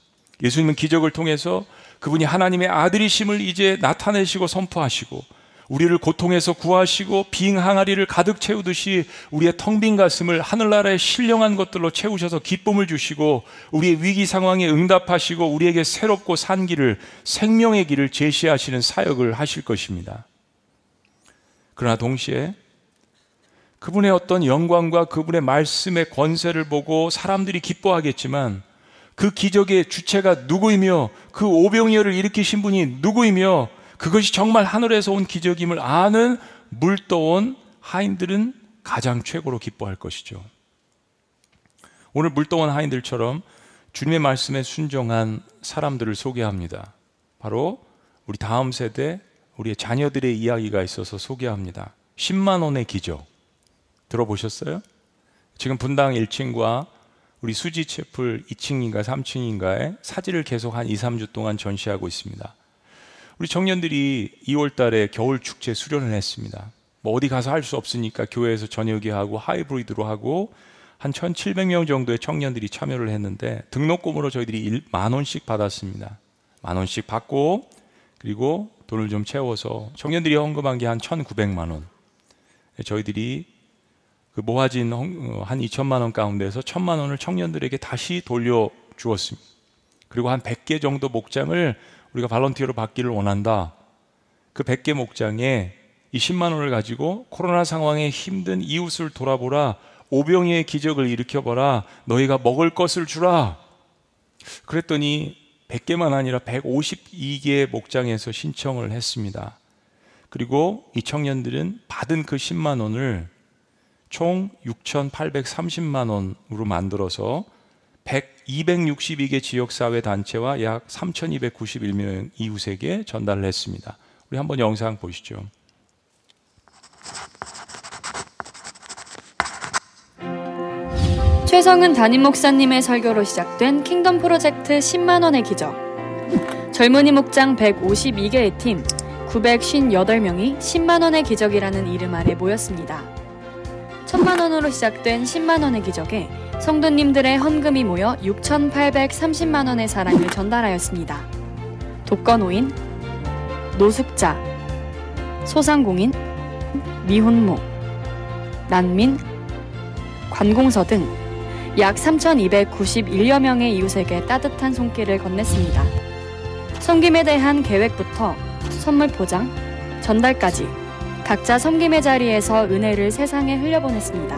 예수님은 기적을 통해서 그분이 하나님의 아들이심을 이제 나타내시고 선포하시고 우리를 고통에서 구하시고 빙 항아리를 가득 채우듯이 우리의 텅 빈 가슴을 하늘나라의 신령한 것들로 채우셔서 기쁨을 주시고 우리의 위기 상황에 응답하시고 우리에게 새롭고 산 길을 생명의 길을 제시하시는 사역을 하실 것입니다. 그러나 동시에 그분의 어떤 영광과 그분의 말씀의 권세를 보고 사람들이 기뻐하겠지만 그 기적의 주체가 누구이며 그 오병이어를 일으키신 분이 누구이며 그것이 정말 하늘에서 온 기적임을 아는 물떠온 하인들은 가장 최고로 기뻐할 것이죠. 오늘 물떠온 하인들처럼 주님의 말씀에 순종한 사람들을 소개합니다. 바로 우리 다음 세대 우리의 자녀들의 이야기가 있어서 소개합니다. 10만 원의 기적 들어보셨어요? 지금 분당 1층과 우리 수지 채플 2층인가 3층인가에 사진을 계속 한 2, 3주 동안 전시하고 있습니다. 우리 청년들이 2월 달에 겨울 축제 수련을 했습니다. 뭐 어디 가서 할 수 없으니까 교회에서 저녁에 하고 하이브리드로 하고 한 1,700명 정도의 청년들이 참여를 했는데 등록금으로 저희들이 만 원씩 받았습니다. 만 원씩 받고 그리고 돈을 좀 채워서 청년들이 헌금한 게 한 1,900만 원. 저희들이 그 모아진 어, 한 2천만 원 가운데서 1천만 원을 청년들에게 다시 돌려 주었습니다. 그리고 한 100개 정도 목장을 우리가 발런티어로 받기를 원한다. 그 100개 목장에 이 10만 원을 가지고 코로나 상황에 힘든 이웃을 돌아보라. 오병이의 기적을 일으켜보라. 너희가 먹을 것을 주라. 그랬더니 100개만 아니라 152개 목장에서 신청을 했습니다. 그리고 이 청년들은 받은 그 10만 원을 총 6,830만 원으로 만들어서 100, 262개 지역사회 단체와 약 3,291명 이웃에게 전달을 했습니다. 우리 한번 영상 보시죠. 최성은 담임 목사님의 설교로 시작된 킹덤 프로젝트 10만 원의 기적. 젊은이 목장 152개의 팀 958명이 10만 원의 기적이라는 이름 아래 모였습니다. 천만 원으로 시작된 10만 원의 기적에 성도님들의 헌금이 모여 6,830만 원의 사랑을 전달하였습니다. 독거노인, 노숙자, 소상공인, 미혼모, 난민, 관공서 등 약 3,291여 명의 이웃에게 따뜻한 손길을 건넸습니다. 섬김에 대한 계획부터 선물 포장, 전달까지 각자 섬김의 자리에서 은혜를 세상에 흘려보냈습니다.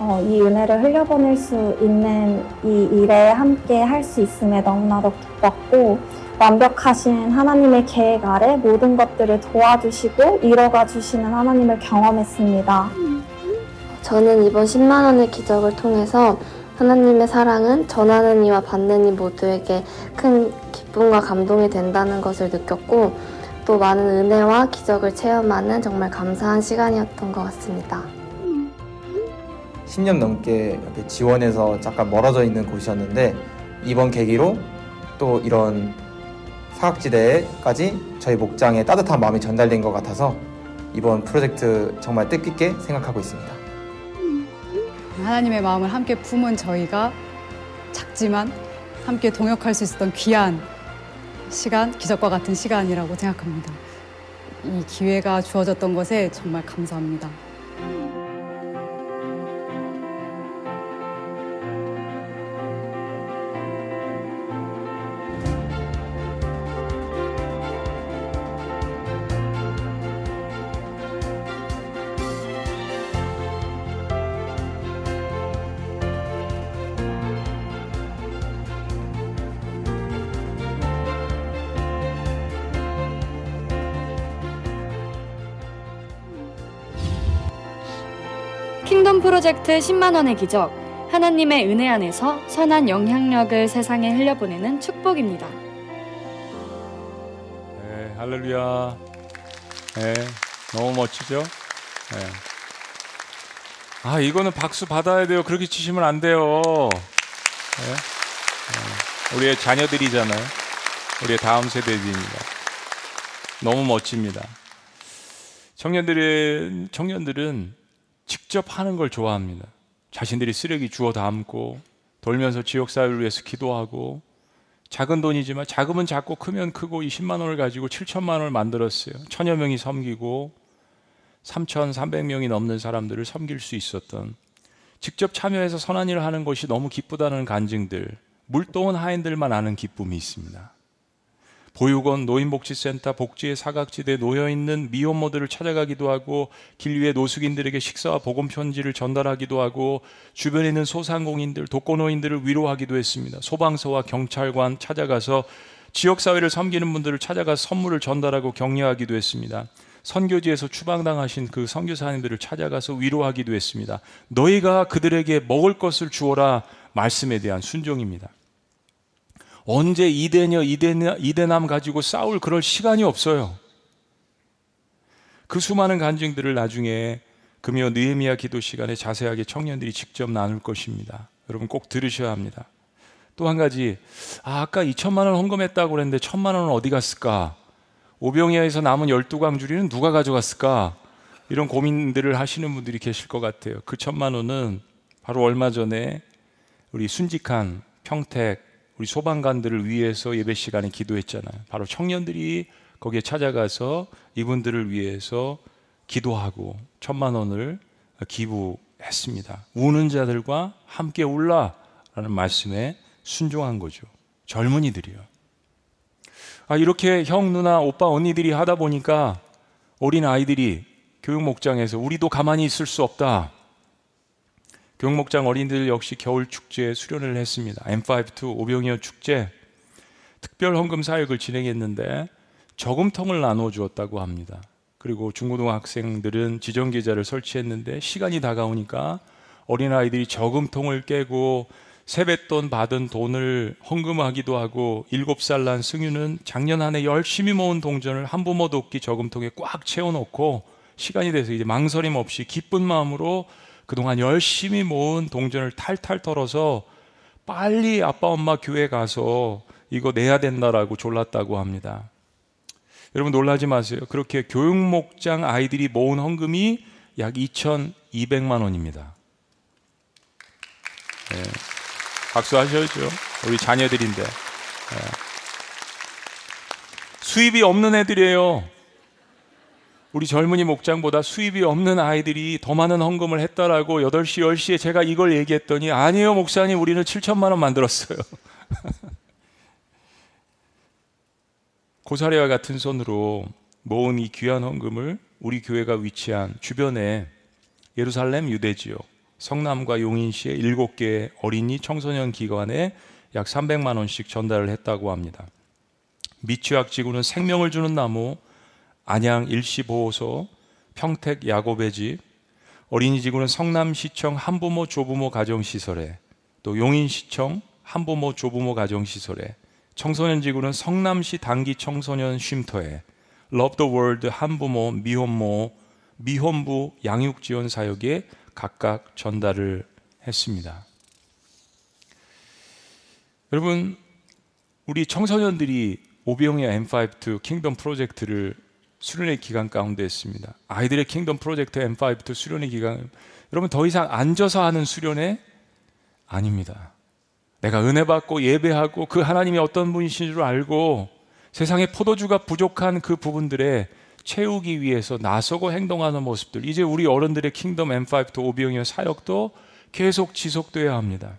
어, 이 은혜를 흘려보낼 수 있는 이 일에 함께 할 수 있음에 너무나도 기뻤고 완벽하신 하나님의 계획 아래 모든 것들을 도와주시고 이뤄가 주시는 하나님을 경험했습니다. 저는 이번 10만 원의 기적을 통해서 하나님의 사랑은 전하는 이와 받는 이 모두에게 큰 기쁨과 감동이 된다는 것을 느꼈고 또 많은 은혜와 기적을 체험하는 정말 감사한 시간이었던 것 같습니다. 10년 넘게 이렇게 지원해서 잠깐 멀어져 있는 곳이었는데 이번 계기로 또 이런 사각지대까지 저희 목장에 따뜻한 마음이 전달된 것 같아서 이번 프로젝트 정말 뜻깊게 생각하고 있습니다. 하나님의 마음을 함께 품은 저희가 작지만 함께 동역할 수 있었던 귀한 시간, 기적과 같은 시간이라고 생각합니다. 이 기회가 주어졌던 것에 정말 감사합니다. 킹덤 프로젝트 10만원의 기적. 하나님의 은혜 안에서 선한 영향력을 세상에 흘려보내는 축복입니다. 네, 할렐루야. 네, 너무 멋지죠? 네. 아, 이거는 박수 받아야 돼요. 그렇게 치시면 안 돼요. 네? 네. 우리의 자녀들이잖아요. 우리의 다음 세대들입니다. 너무 멋집니다. 청년들의 청년들은 직접 하는 걸 좋아합니다. 자신들이 쓰레기 주워 담고 돌면서 지역 사회를 위해서 기도하고 작은 돈이지만 작으면 작고 크면 크고 20만 원을 가지고 7천만 원을 만들었어요. 천여 명이 섬기고 3,300명이 넘는 사람들을 섬길 수 있었던 직접 참여해서 선한 일을 하는 것이 너무 기쁘다는 간증들, 물동원 하인들만 아는 기쁨이 있습니다. 보육원, 노인복지센터, 복지의 사각지대에 놓여있는 미혼모들을 찾아가기도 하고 길 위에 노숙인들에게 식사와 복음 편지를 전달하기도 하고 주변에 있는 소상공인들, 독거노인들을 위로하기도 했습니다. 소방서와 경찰관 찾아가서 지역사회를 섬기는 분들을 찾아가서 선물을 전달하고 격려하기도 했습니다. 선교지에서 추방당하신 그 선교사님들을 찾아가서 위로하기도 했습니다. 너희가 그들에게 먹을 것을 주어라 말씀에 대한 순종입니다. 언제 이대녀, 이대녀, 이대남 가지고 싸울 그럴 시간이 없어요. 그 수많은 간증들을 나중에 금요 느헤미야 기도 시간에 자세하게 청년들이 직접 나눌 것입니다. 여러분 꼭 들으셔야 합니다. 또 한 가지, 아, 아까 2천만 원 헌금했다고 그랬는데 천만 원은 어디 갔을까? 오병이어에서 남은 12광 주리는 누가 가져갔을까? 이런 고민들을 하시는 분들이 계실 것 같아요. 그 천만 원은 바로 얼마 전에 우리 순직한 평택 우리 소방관들을 위해서 예배 시간에 기도했잖아요. 바로 청년들이 거기에 찾아가서 이분들을 위해서 기도하고 천만 원을 기부했습니다. 우는 자들과 함께 울라라는 말씀에 순종한 거죠. 젊은이들이요. 아, 이렇게 형, 누나, 오빠, 언니들이 하다 보니까 어린 아이들이 교육 목장에서 우리도 가만히 있을 수 없다. 교육 목장 어린이들 역시 겨울 축제에 수련을 했습니다. M5 오병이어 축제 특별 헌금 사역을 진행했는데 저금통을 나눠 주었다고 합니다. 그리고 중고등학생들은 지정 계좌를 설치했는데 시간이 다가오니까 어린아이들이 저금통을 깨고 세뱃돈 받은 돈을 헌금하기도 하고 일곱 살 난 승유는 작년 한 해 열심히 모은 동전을 한 부모도 없기 저금통에 꽉 채워놓고 시간이 돼서 이제 망설임 없이 기쁜 마음으로 그동안 열심히 모은 동전을 탈탈 털어서 빨리 아빠 엄마 교회 가서 이거 내야 된다라고 졸랐다고 합니다. 여러분 놀라지 마세요. 그렇게 교육 목장 아이들이 모은 헌금이 약 2,200만 원입니다. 네. 박수 하셔야죠. 우리 자녀들인데. 네. 수입이 없는 애들이에요. 우리 젊은이 목장보다 수입이 없는 아이들이 더 많은 헌금을 했다라고 8시, 10시에 제가 이걸 얘기했더니 아니에요, 목사님. 우리는 7천만 원 만들었어요. 고사리와 같은 손으로 모은 이 귀한 헌금을 우리 교회가 위치한 주변에 예루살렘 유대 지역, 성남과 용인시의 일곱 개의 어린이 청소년 기관에 약 300만 원씩 전달을 했다고 합니다. 미취학 지구는 생명을 주는 나무, 안양 일시보호소, 평택 야곱의 집, 어린이지구는 성남시청 한부모 조부모 가정시설에, 또 용인시청 한부모 조부모 가정시설에, 청소년지구는 성남시 단기 청소년 쉼터에 Love the World 한부모 미혼모 미혼부 양육 지원 사역에 각각 전달을 했습니다. 여러분 우리 청소년들이 오병이어 M5 Kingdom 프로젝트를 수련회 기간 가운데 했습니다. 아이들의 Kingdom 프로젝트 M5 수련회 기간 여러분 더 이상 앉아서 하는 수련회 아닙니다. 내가 은혜 받고 예배하고 그 하나님이 어떤 분이신 줄 알고 세상에 포도주가 부족한 그 부분들에 채우기 위해서 나서고 행동하는 모습들 이제 우리 어른들의 킹덤 M5 도 오비용의 사역도 계속 지속돼야 합니다.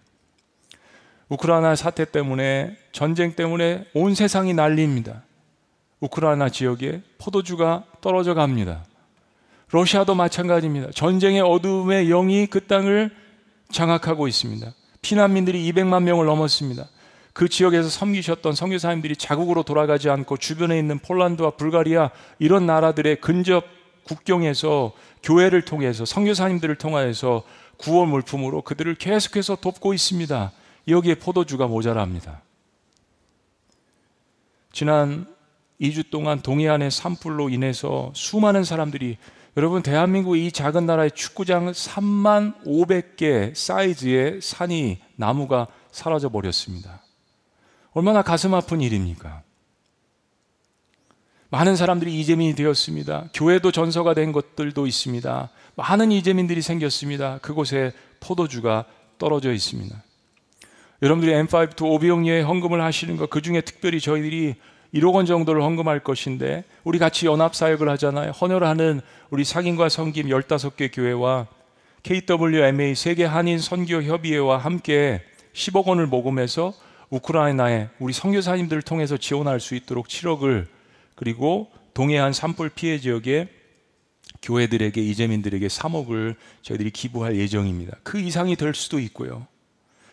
우크라이나 사태 때문에 전쟁 때문에 온 세상이 난립니다. 우크라이나 지역에 포도주가 떨어져 갑니다. 러시아도 마찬가지입니다. 전쟁의 어둠의 영이 그 땅을 장악하고 있습니다. 피난민들이 200만 명을 넘었습니다. 그 지역에서 섬기셨던 선교사님들이 자국으로 돌아가지 않고 주변에 있는 폴란드와 불가리아 이런 나라들의 근접 국경에서 교회를 통해서 선교사님들을 통하여서 구원 물품으로 그들을 계속해서 돕고 있습니다. 여기에 포도주가 모자랍니다. 지난 2주 동안 동해안의 산불로 인해서 수많은 사람들이 여러분 대한민국 이 작은 나라의 축구장 3만 500개 사이즈의 산이 나무가 사라져 버렸습니다. 얼마나 가슴 아픈 일입니까? 많은 사람들이 이재민이 되었습니다. 교회도 전서가 된 것들도 있습니다. 많은 이재민들이 생겼습니다. 그곳에 포도주가 떨어져 있습니다. 여러분들이 M5 to 오비용리에 헌금을 하시는 것, 그 중에 특별히 저희들이 1억 원 정도를 헌금할 것인데 우리 같이 연합 사역을 하잖아요. 헌혈하는 우리 상인과 성김 15개 교회와 KWMA 세계 한인 선교 협의회와 함께 10억 원을 모금해서 우크라이나에 우리 선교사님들을 통해서 지원할 수 있도록 7억을 그리고 동해안 산불 피해 지역에 교회들에게 이재민들에게 3억을 저희들이 기부할 예정입니다. 그 이상이 될 수도 있고요.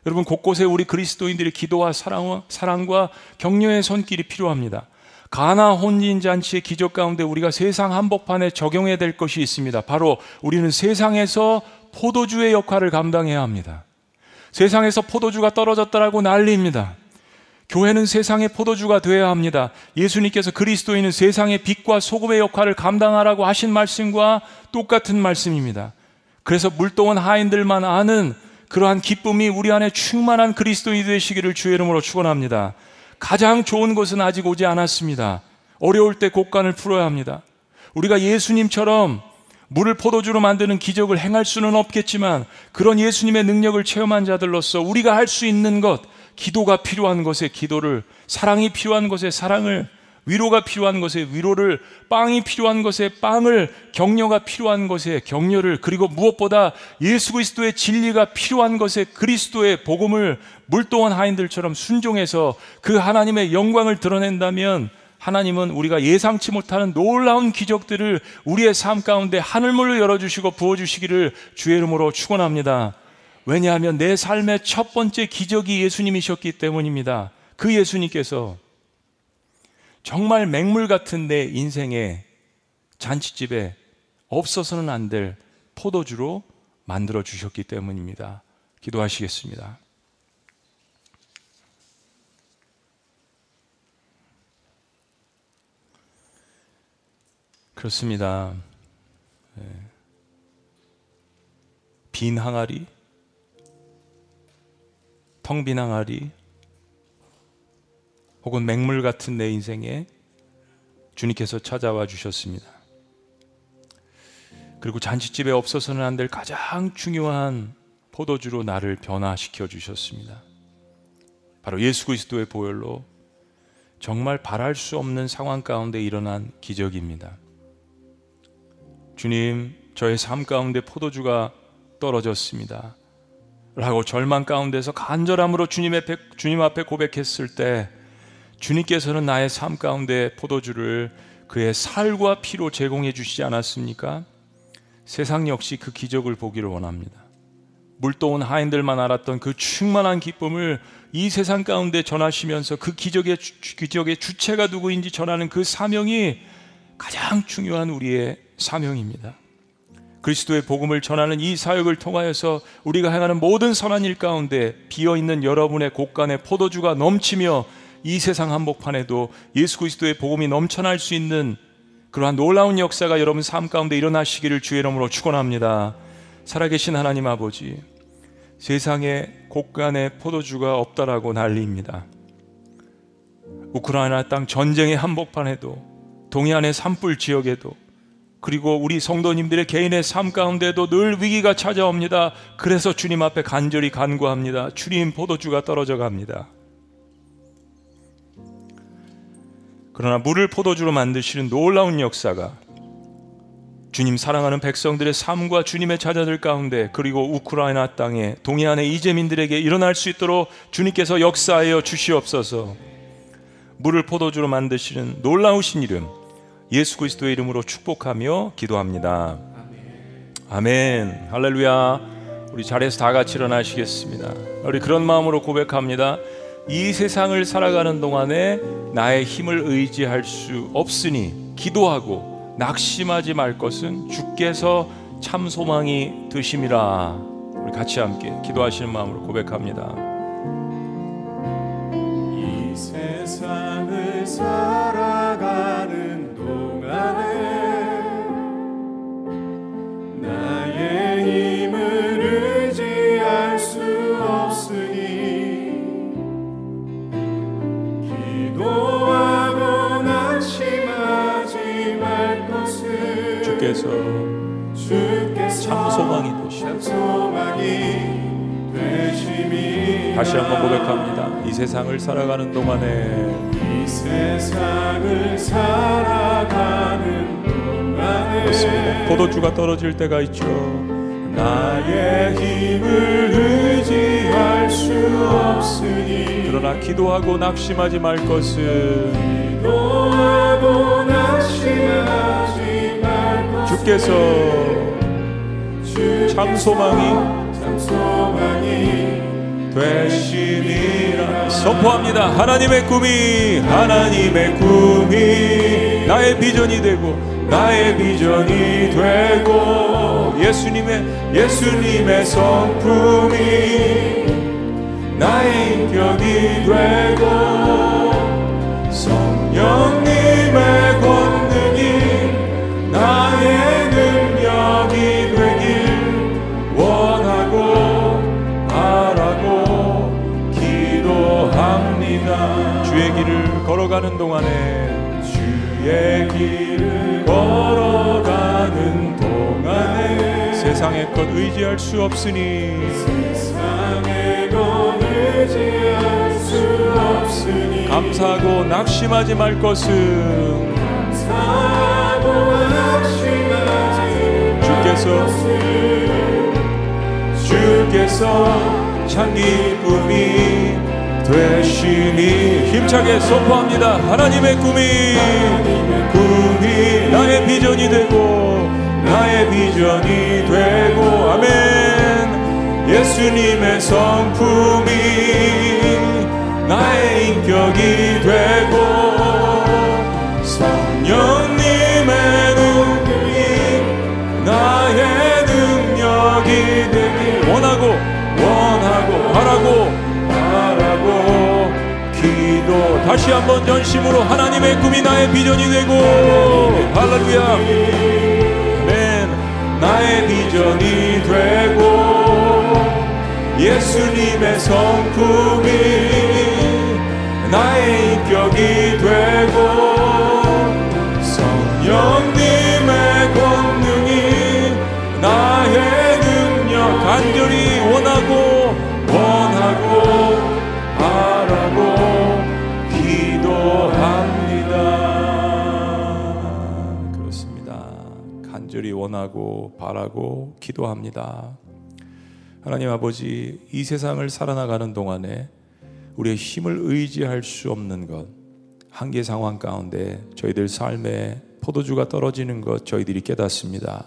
여러분 곳곳에 우리 그리스도인들의 기도와 사랑과, 사랑과 격려의 손길이 필요합니다. 가나 혼인 잔치의 기적 가운데 우리가 세상 한복판에 적용해야 될 것이 있습니다. 바로 우리는 세상에서 포도주의 역할을 감당해야 합니다. 세상에서 포도주가 떨어졌다라고 난리입니다. 교회는 세상의 포도주가 되어야 합니다. 예수님께서 그리스도인은 세상의 빛과 소금의 역할을 감당하라고 하신 말씀과 똑같은 말씀입니다. 그래서 물동원 하인들만 아는 그러한 기쁨이 우리 안에 충만한 그리스도인이 되시기를 주의 이름으로 축원합니다. 가장 좋은 것은 아직 오지 않았습니다. 어려울 때 곡간을 풀어야 합니다. 우리가 예수님처럼 물을 포도주로 만드는 기적을 행할 수는 없겠지만 그런 예수님의 능력을 체험한 자들로서 우리가 할 수 있는 것, 기도가 필요한 것에 기도를, 사랑이 필요한 것에 사랑을, 위로가 필요한 것에 위로를, 빵이 필요한 것에 빵을, 격려가 필요한 것에 격려를, 그리고 무엇보다 예수 그리스도의 진리가 필요한 것에 그리스도의 복음을 물동한 하인들처럼 순종해서 그 하나님의 영광을 드러낸다면 하나님은 우리가 예상치 못하는 놀라운 기적들을 우리의 삶 가운데 하늘문을 열어주시고 부어주시기를 주의 이름으로 축원합니다. 왜냐하면 내 삶의 첫 번째 기적이 예수님이셨기 때문입니다. 그 예수님께서 정말 맹물 같은 내 인생의 잔치집에 없어서는 안 될 포도주로 만들어 주셨기 때문입니다. 기도하시겠습니다. 그렇습니다. 네. 빈 항아리, 텅 빈 항아리, 혹은 맹물 같은 내 인생에 주님께서 찾아와 주셨습니다. 그리고 잔치집에 없어서는 안 될 가장 중요한 포도주로 나를 변화시켜 주셨습니다. 바로 예수 그리스도의 보혈로 정말 바랄 수 없는 상황 가운데 일어난 기적입니다. 주님, 저의 삶 가운데 포도주가 떨어졌습니다. 라고 절망 가운데서 간절함으로 주님 앞에, 주님 앞에 고백했을 때 주님께서는 나의 삶 가운데 포도주를 그의 살과 피로 제공해 주시지 않았습니까? 세상 역시 그 기적을 보기를 원합니다. 물도온 하인들만 알았던 그 충만한 기쁨을 이 세상 가운데 전하시면서 그 기적의, 기적의 주체가 누구인지 전하는 그 사명이 가장 중요한 우리의 사명입니다. 그리스도의 복음을 전하는 이 사역을 통하여서 우리가 행하는 모든 선한 일 가운데 비어 있는 여러분의 곳간에 포도주가 넘치며 이 세상 한복판에도 예수 그리스도의 복음이 넘쳐날 수 있는 그러한 놀라운 역사가 여러분 삶 가운데 일어나시기를 주의 이름으로 축원합니다. 살아계신 하나님 아버지, 세상에 곳간에 포도주가 없다라고 난리입니다. 우크라이나 땅 전쟁의 한복판에도 동해안의 산불 지역에도 그리고 우리 성도님들의 개인의 삶 가운데도 늘 위기가 찾아옵니다. 그래서 주님 앞에 간절히 간구합니다. 주님 포도주가 떨어져 갑니다. 그러나 물을 포도주로 만드시는 놀라운 역사가 주님 사랑하는 백성들의 삶과 주님의 자녀들 가운데 그리고 우크라이나 땅에 동해안의 이재민들에게 일어날 수 있도록 주님께서 역사하여 주시옵소서. 물을 포도주로 만드시는 놀라우신 이름 예수 그리스도의 이름으로 축복하며 기도합니다. 아멘. 할렐루야. 우리 자리에서 다 같이 일어나시겠습니다. 우리 그런 마음으로 고백합니다. 이 세상을 살아가는 동안에 나의 힘을 의지할 수 없으니 기도하고 낙심하지 말 것은 주께서 참 소망이 되심이라. 우리 같이 함께 기도하시는 마음으로 고백합니다. 이 세상을 살아가는 동안에 소망이 되심이 다시 한번 고백합니다. 이 세상을 살아가는 동안에 이 세상을 살아가는 동안에 그렇습니다. 포도주가 떨어질 때가 있죠. 나의 힘을 의지할 수 없으니 그러나 기도하고 낙심하지 말 것은 기도하고 낙심하지 말 것을 주께서 참 소망이 참 소망이 되시니라 선포합니다. 하나님의 꿈이 하나님의 꿈이 나의 비전이 되고 나의 비전이 되고 예수님의 예수님의 성품이 나의 인격이 되고 성령님의 걸어가는 동안에 주의 길을 걸어가는 동안에 세상의 것 의지할 수 없으니 세상의 것 의지할 수 없으니 감사하고 낙심하지 말 것은 사고 낙심하지 주께서 주께서 참 기쁨이 되시니 힘차게 선포합니다. 하나님의 꿈이. 꿈이 나의 비전이 되고 나의 비전이 되고. 아멘. 예수님의 성품이 나의 인격이 되고 성령님의 능력이 나의 능력이 되길 원하고 다시 한번 전심으로 하나님의 꿈이 나의 비전이 되고. 할렐루야. 아멘 나의 비전이 되고. 예수님의 성품이 나의 인격이 되고. 성령 간절히 원하고 바라고 기도합니다. 하나님 아버지, 이 세상을 살아나가는 동안에 우리의 힘을 의지할 수 없는 것, 한계 상황 가운데 저희들 삶에 포도주가 떨어지는 것 저희들이 깨닫습니다.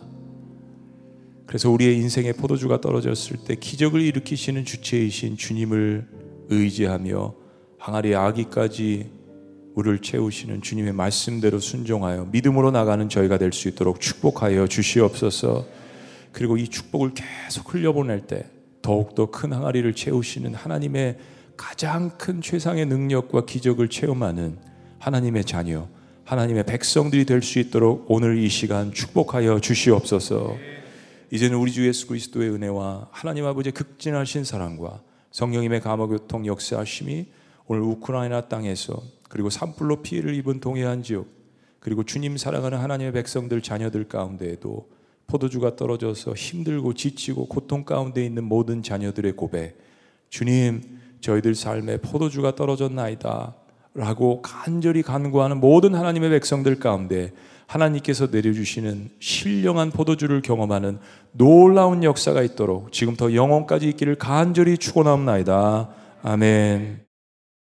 그래서 우리의 인생에 포도주가 떨어졌을 때 기적을 일으키시는 주체이신 주님을 의지하며 항아리 아기까지 우리를 채우시는 주님의 말씀대로 순종하여 믿음으로 나가는 저희가 될 수 있도록 축복하여 주시옵소서. 그리고 이 축복을 계속 흘려보낼 때 더욱더 큰 항아리를 채우시는 하나님의 가장 큰 최상의 능력과 기적을 체험하는 하나님의 자녀, 하나님의 백성들이 될 수 있도록 오늘 이 시간 축복하여 주시옵소서. 이제는 우리 주 예수 그리스도의 은혜와 하나님 아버지의 극진하신 사랑과 성령님의 감화 교통 역사하심이 오늘 우크라이나 땅에서 그리고 산불로 피해를 입은 동해안 지역 그리고 주님 사랑하는 하나님의 백성들 자녀들 가운데에도 포도주가 떨어져서 힘들고 지치고 고통 가운데 있는 모든 자녀들의 고백 주님 저희들 삶에 포도주가 떨어졌나이다 라고 간절히 간구하는 모든 하나님의 백성들 가운데 하나님께서 내려주시는 신령한 포도주를 경험하는 놀라운 역사가 있도록 지금부터 영원까지 있기를 간절히 축원합니다. 아멘.